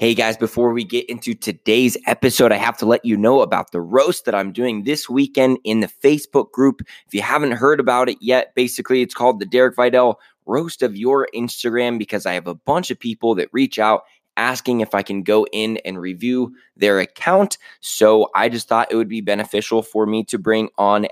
Hey guys, before we get into today's episode, I have to let you know about the roast that I'm doing this weekend in the Facebook group. If you haven't heard about it yet, basically it's called the Derek Videll Roast of Your Instagram because I have a bunch of people that reach out asking if I can go in and review their account. So I just thought it would be beneficial for me to bring on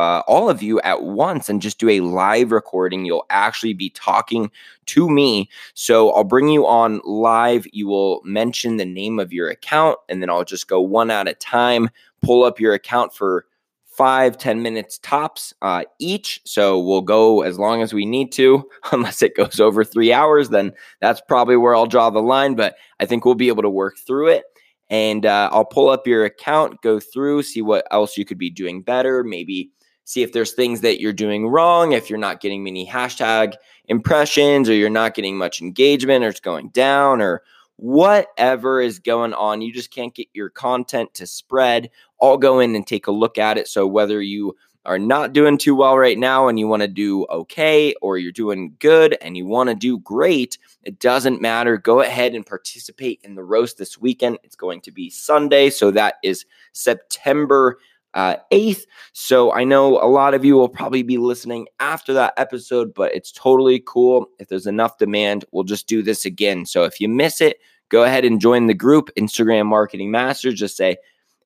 uh, all of you at once and just do a live recording. You'll actually be talking to me. So I'll bring you on live. You will mention the name of your account, and then I'll just go one at a time, pull up your account for five, ten minutes tops uh, each. So we'll go as long as we need to, unless it goes over three hours, then that's probably where I'll draw the line. But I think we'll be able to work through it. And uh, I'll pull up your account, go through, see what else you could be doing better, maybe see if there's things that you're doing wrong, if you're not getting many hashtag impressions or you're not getting much engagement or it's going down or whatever is going on. You just can't get your content to spread. I'll go in and take a look at it. So whether you are not doing too well right now and you want to do okay, or you're doing good and you want to do great, it doesn't matter. Go ahead and participate in the roast this weekend. It's going to be Sunday. So that is September uh, 8th. So I know a lot of you will probably be listening after that episode, but it's totally cool. If there's enough demand, we'll just do this again. So if you miss it, go ahead and join the group, Instagram Marketing Masters. Just say,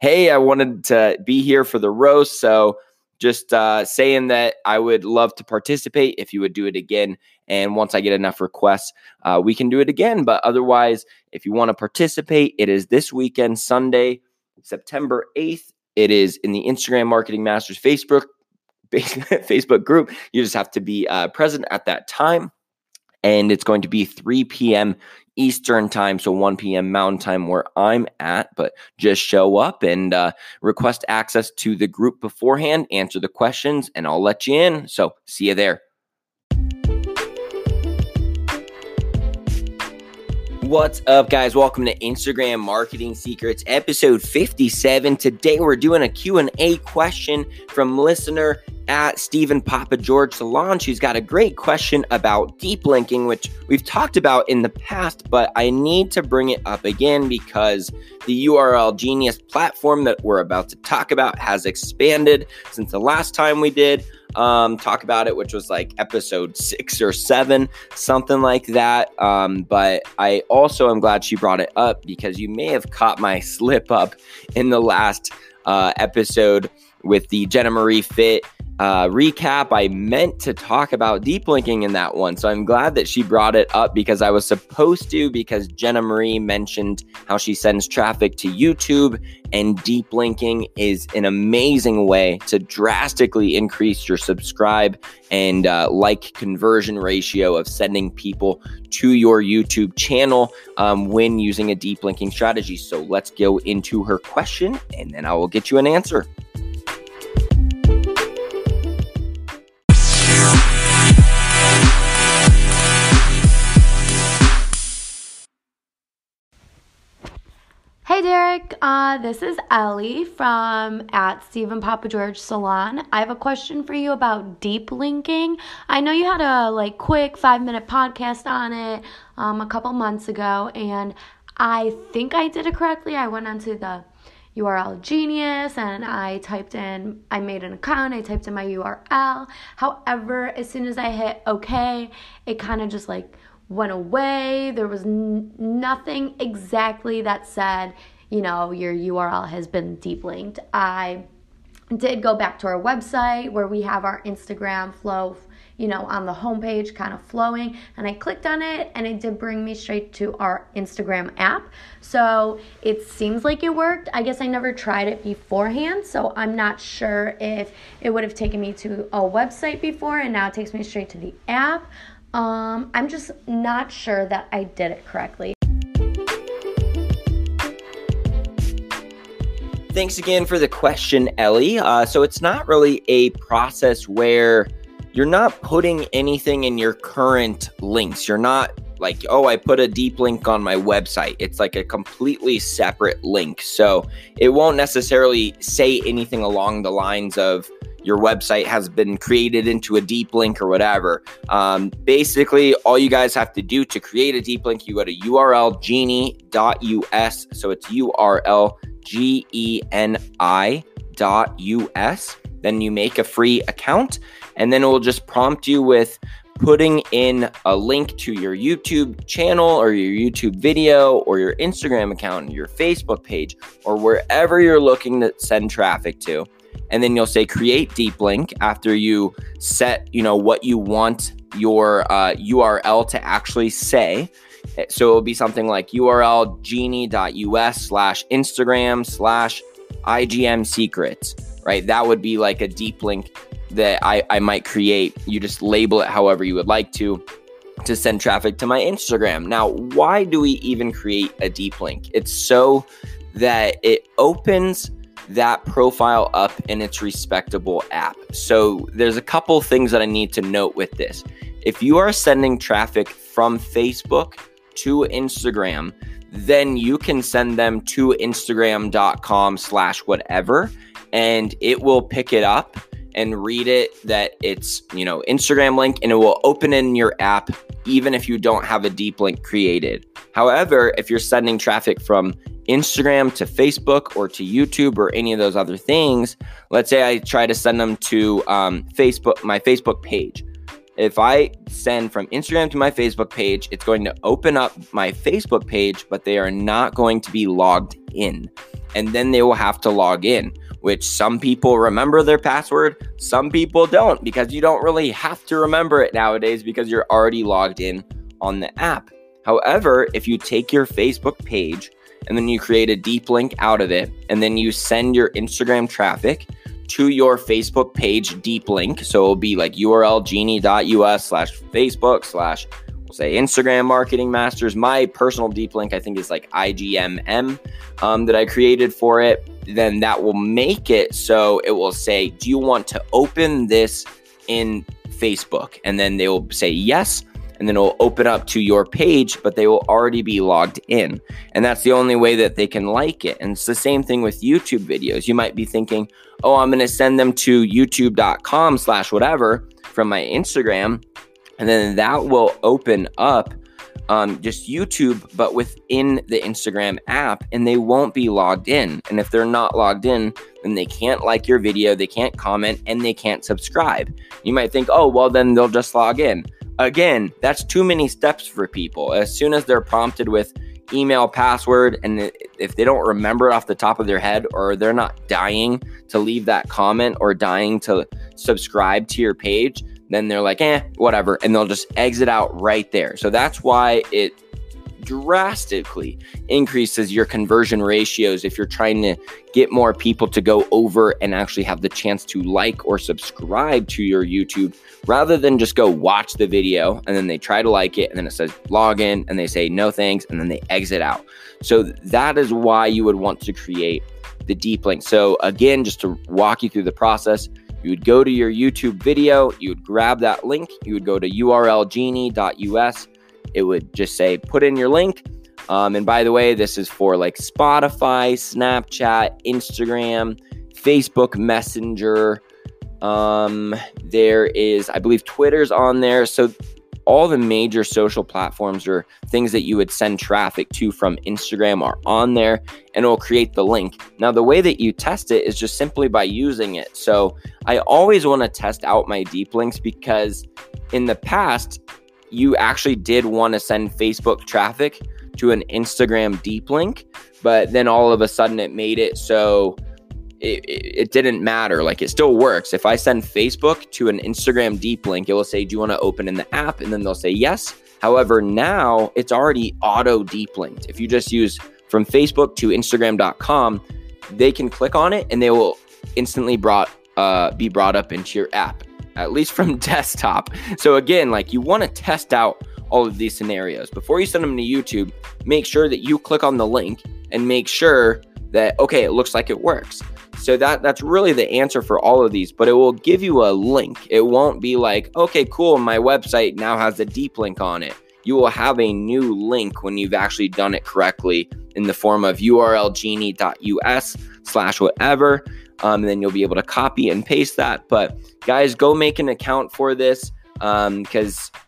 hey, I wanted to be here for the roast. So just uh, saying that I would love to participate if you would do it again. And once I get enough requests, uh, we can do it again. But otherwise, if you want to participate, it is this weekend, Sunday, September 8th it is in the Instagram Marketing Masters Facebook Facebook group. You just have to be uh, present at that time, and it's going to be 3 p.m. Eastern time, so 1 p.m. Mountain time where I'm at. But just show up and uh, request access to the group beforehand, answer the questions, and I'll let you in. So see you there. What's up, guys? Welcome to Instagram Marketing Secrets, episode 57. Today, we're doing a Q&A question from listener at Steven Papageorge Salon, who's got a great question about deep linking, which we've talked about in the past, but I need to bring it up again because the URL Genius platform that we're about to talk about has expanded since the last time we did um, talk about it, which was like episode six or seven, something like that. Um, but I also am glad she brought it up because you may have caught my slip up in the last uh, episode with the Jenna Marie Fit uh, recap, I meant to talk about deep linking in that one. So I'm glad that she brought it up because I was supposed to, because Jenna Marie mentioned how she sends traffic to YouTube, and deep linking is an amazing way to drastically increase your subscribe and uh, like conversion ratio of sending people to your YouTube channel um, when using a deep linking strategy. So let's go into her question and then I will get you an answer. Uh, this is Ellie from at Steven Papageorge Salon. I have a question for you about deep linking. I know you had a like quick five minute podcast on it um, a couple months ago, and I think I did it correctly. I went onto the URL Genius and I typed in, I made an account, I typed in my URL. However, as soon as I hit OK, it kind of just like went away. There was n- nothing exactly that said, you know, your URL has been deep linked. I did go back to our website where we have our Instagram flow, you know, on the homepage kind of flowing. And I clicked on it and it did bring me straight to our Instagram app. So it seems like it worked. I guess I never tried it beforehand. So I'm not sure if it would have taken me to a website before and now it takes me straight to the app. Um, I'm just not sure that I did it correctly. Thanks again for the question, Ellie. Uh, so it's not really a process where you're not putting anything in your current links. You're not like, oh, I put a deep link on my website. It's like a completely separate link. So it won't necessarily say anything along the lines of, your website has been created into a deep link or whatever. Um, basically, all you guys have to do to create a deep link, you go to urlgeni.us. So it's URL G E N I dot US. Then you make a free account, and then it will just prompt you with putting in a link to your YouTube channel or your YouTube video or your Instagram account, your Facebook page, or wherever you're looking to send traffic to. And then you'll say create deep link after you set, you know, what you want your uh, URL to actually say. So it'll be something like URL geni.us slash Instagram slash IGM secrets, right? That would be like a deep link that I, I might create. You just label it however you would like to to send traffic to my Instagram. Now, why do we even create a deep link? It's so that it opens that profile up in its respectable app. So there's a couple things that I need to note with this. If you are sending traffic from Facebook to Instagram, then you can send them to instagram.com slash whatever and it will pick it up and read it that it's, you know, Instagram link and it will open in your app even if you don't have a deep link created. However, if you're sending traffic from Instagram to Facebook or to YouTube or any of those other things, let's say I try to send them to um, Facebook, my Facebook page. If I send from Instagram to my Facebook page, it's going to open up my Facebook page, but they are not going to be logged in. And then they will have to log in which some people remember their password, some people don't because you don't really have to remember it nowadays because you're already logged in on the app. However, if you take your Facebook page and then you create a deep link out of it, and then you send your Instagram traffic to your Facebook page deep link. So it'll be like urlgeni.us slash Facebook slash we'll say Instagram marketing masters. My personal deep link, I think, is like IGMM um, that I created for it then that will make it so it will say, Do you want to open this in Facebook? And then they will say yes. And then it will open up to your page, but they will already be logged in. And that's the only way that they can like it. And it's the same thing with YouTube videos. You might be thinking, oh, I'm going to send them to youtube.com slash whatever from my Instagram. And then that will open up um, just YouTube, but within the Instagram app, and they won't be logged in. And if they're not logged in, then they can't like your video, they can't comment, and they can't subscribe. You might think, oh, well, then they'll just log in. Again, that's too many steps for people. As soon as they're prompted with email password, and if they don't remember it off the top of their head, or they're not dying to leave that comment or dying to subscribe to your page, then they're like, eh, whatever. And they'll just exit out right there. So that's why it drastically increases your conversion ratios if you're trying to get more people to go over and actually have the chance to like or subscribe to your YouTube rather than just go watch the video and then they try to like it and then it says log in and they say no thanks and then they exit out. So that is why you would want to create the deep link. So again, just to walk you through the process, you would go to your YouTube video, you would grab that link, you would go to urlgeni.us. It would just say, put in your link. Um, and by the way, this is for like Spotify, Snapchat, Instagram, Facebook Messenger. Um, there is, I believe, Twitter's on there. So all the major social platforms or things that you would send traffic to from Instagram are on there and it will create the link. Now, the way that you test it is just simply by using it. So, I always want to test out my deep links because in the past, you actually did want to send Facebook traffic to an Instagram deep link, but then all of a sudden it made it so it, it, didn't matter. Like it still works. If I send Facebook to an Instagram deep link, it will say, Do you want to open in the app? And then they'll say yes. However, now it's already auto deep linked. If you just use from Facebook to Instagram.com, they can click on it and they will instantly brought uh, be brought up into your app, at least from desktop. So again, like you want to test out all of these scenarios before you send them to YouTube. Make sure that you click on the link and make sure that okay, it looks like it works. So that that's really the answer for all of these, but it will give you a link. It won't be like, okay, cool, my website now has a deep link on it. You will have a new link when you've actually done it correctly in the form of urlgeni.us slash whatever. Um, and then you'll be able to copy and paste that. But guys, go make an account for this because um,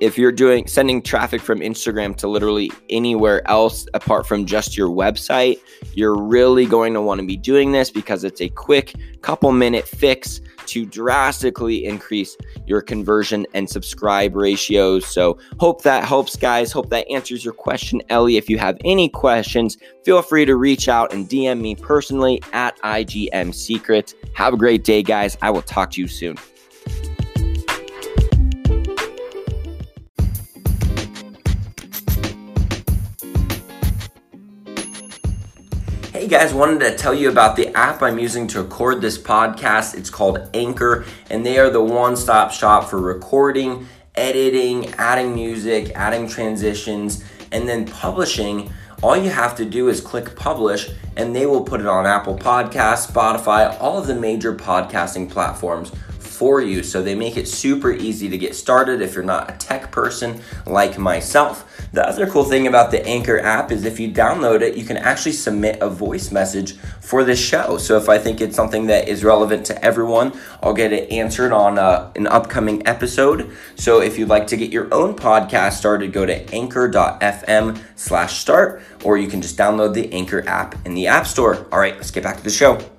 if you're doing sending traffic from Instagram to literally anywhere else apart from just your website, you're really going to want to be doing this because it's a quick couple minute fix to drastically increase your conversion and subscribe ratios. So, hope that helps, guys. Hope that answers your question, Ellie. If you have any questions, feel free to reach out and DM me personally at IGM Secret. Have a great day, guys. I will talk to you soon. Guys, wanted to tell you about the app I'm using to record this podcast. It's called Anchor, and they are the one stop shop for recording, editing, adding music, adding transitions, and then publishing. All you have to do is click publish, and they will put it on Apple Podcasts, Spotify, all of the major podcasting platforms for you. So they make it super easy to get started if you're not a tech person like myself. The other cool thing about the Anchor app is if you download it, you can actually submit a voice message for this show. So if I think it's something that is relevant to everyone, I'll get it answered on uh, an upcoming episode. So if you'd like to get your own podcast started, go to anchor.fm slash start, or you can just download the Anchor app in the App Store. All right, let's get back to the show.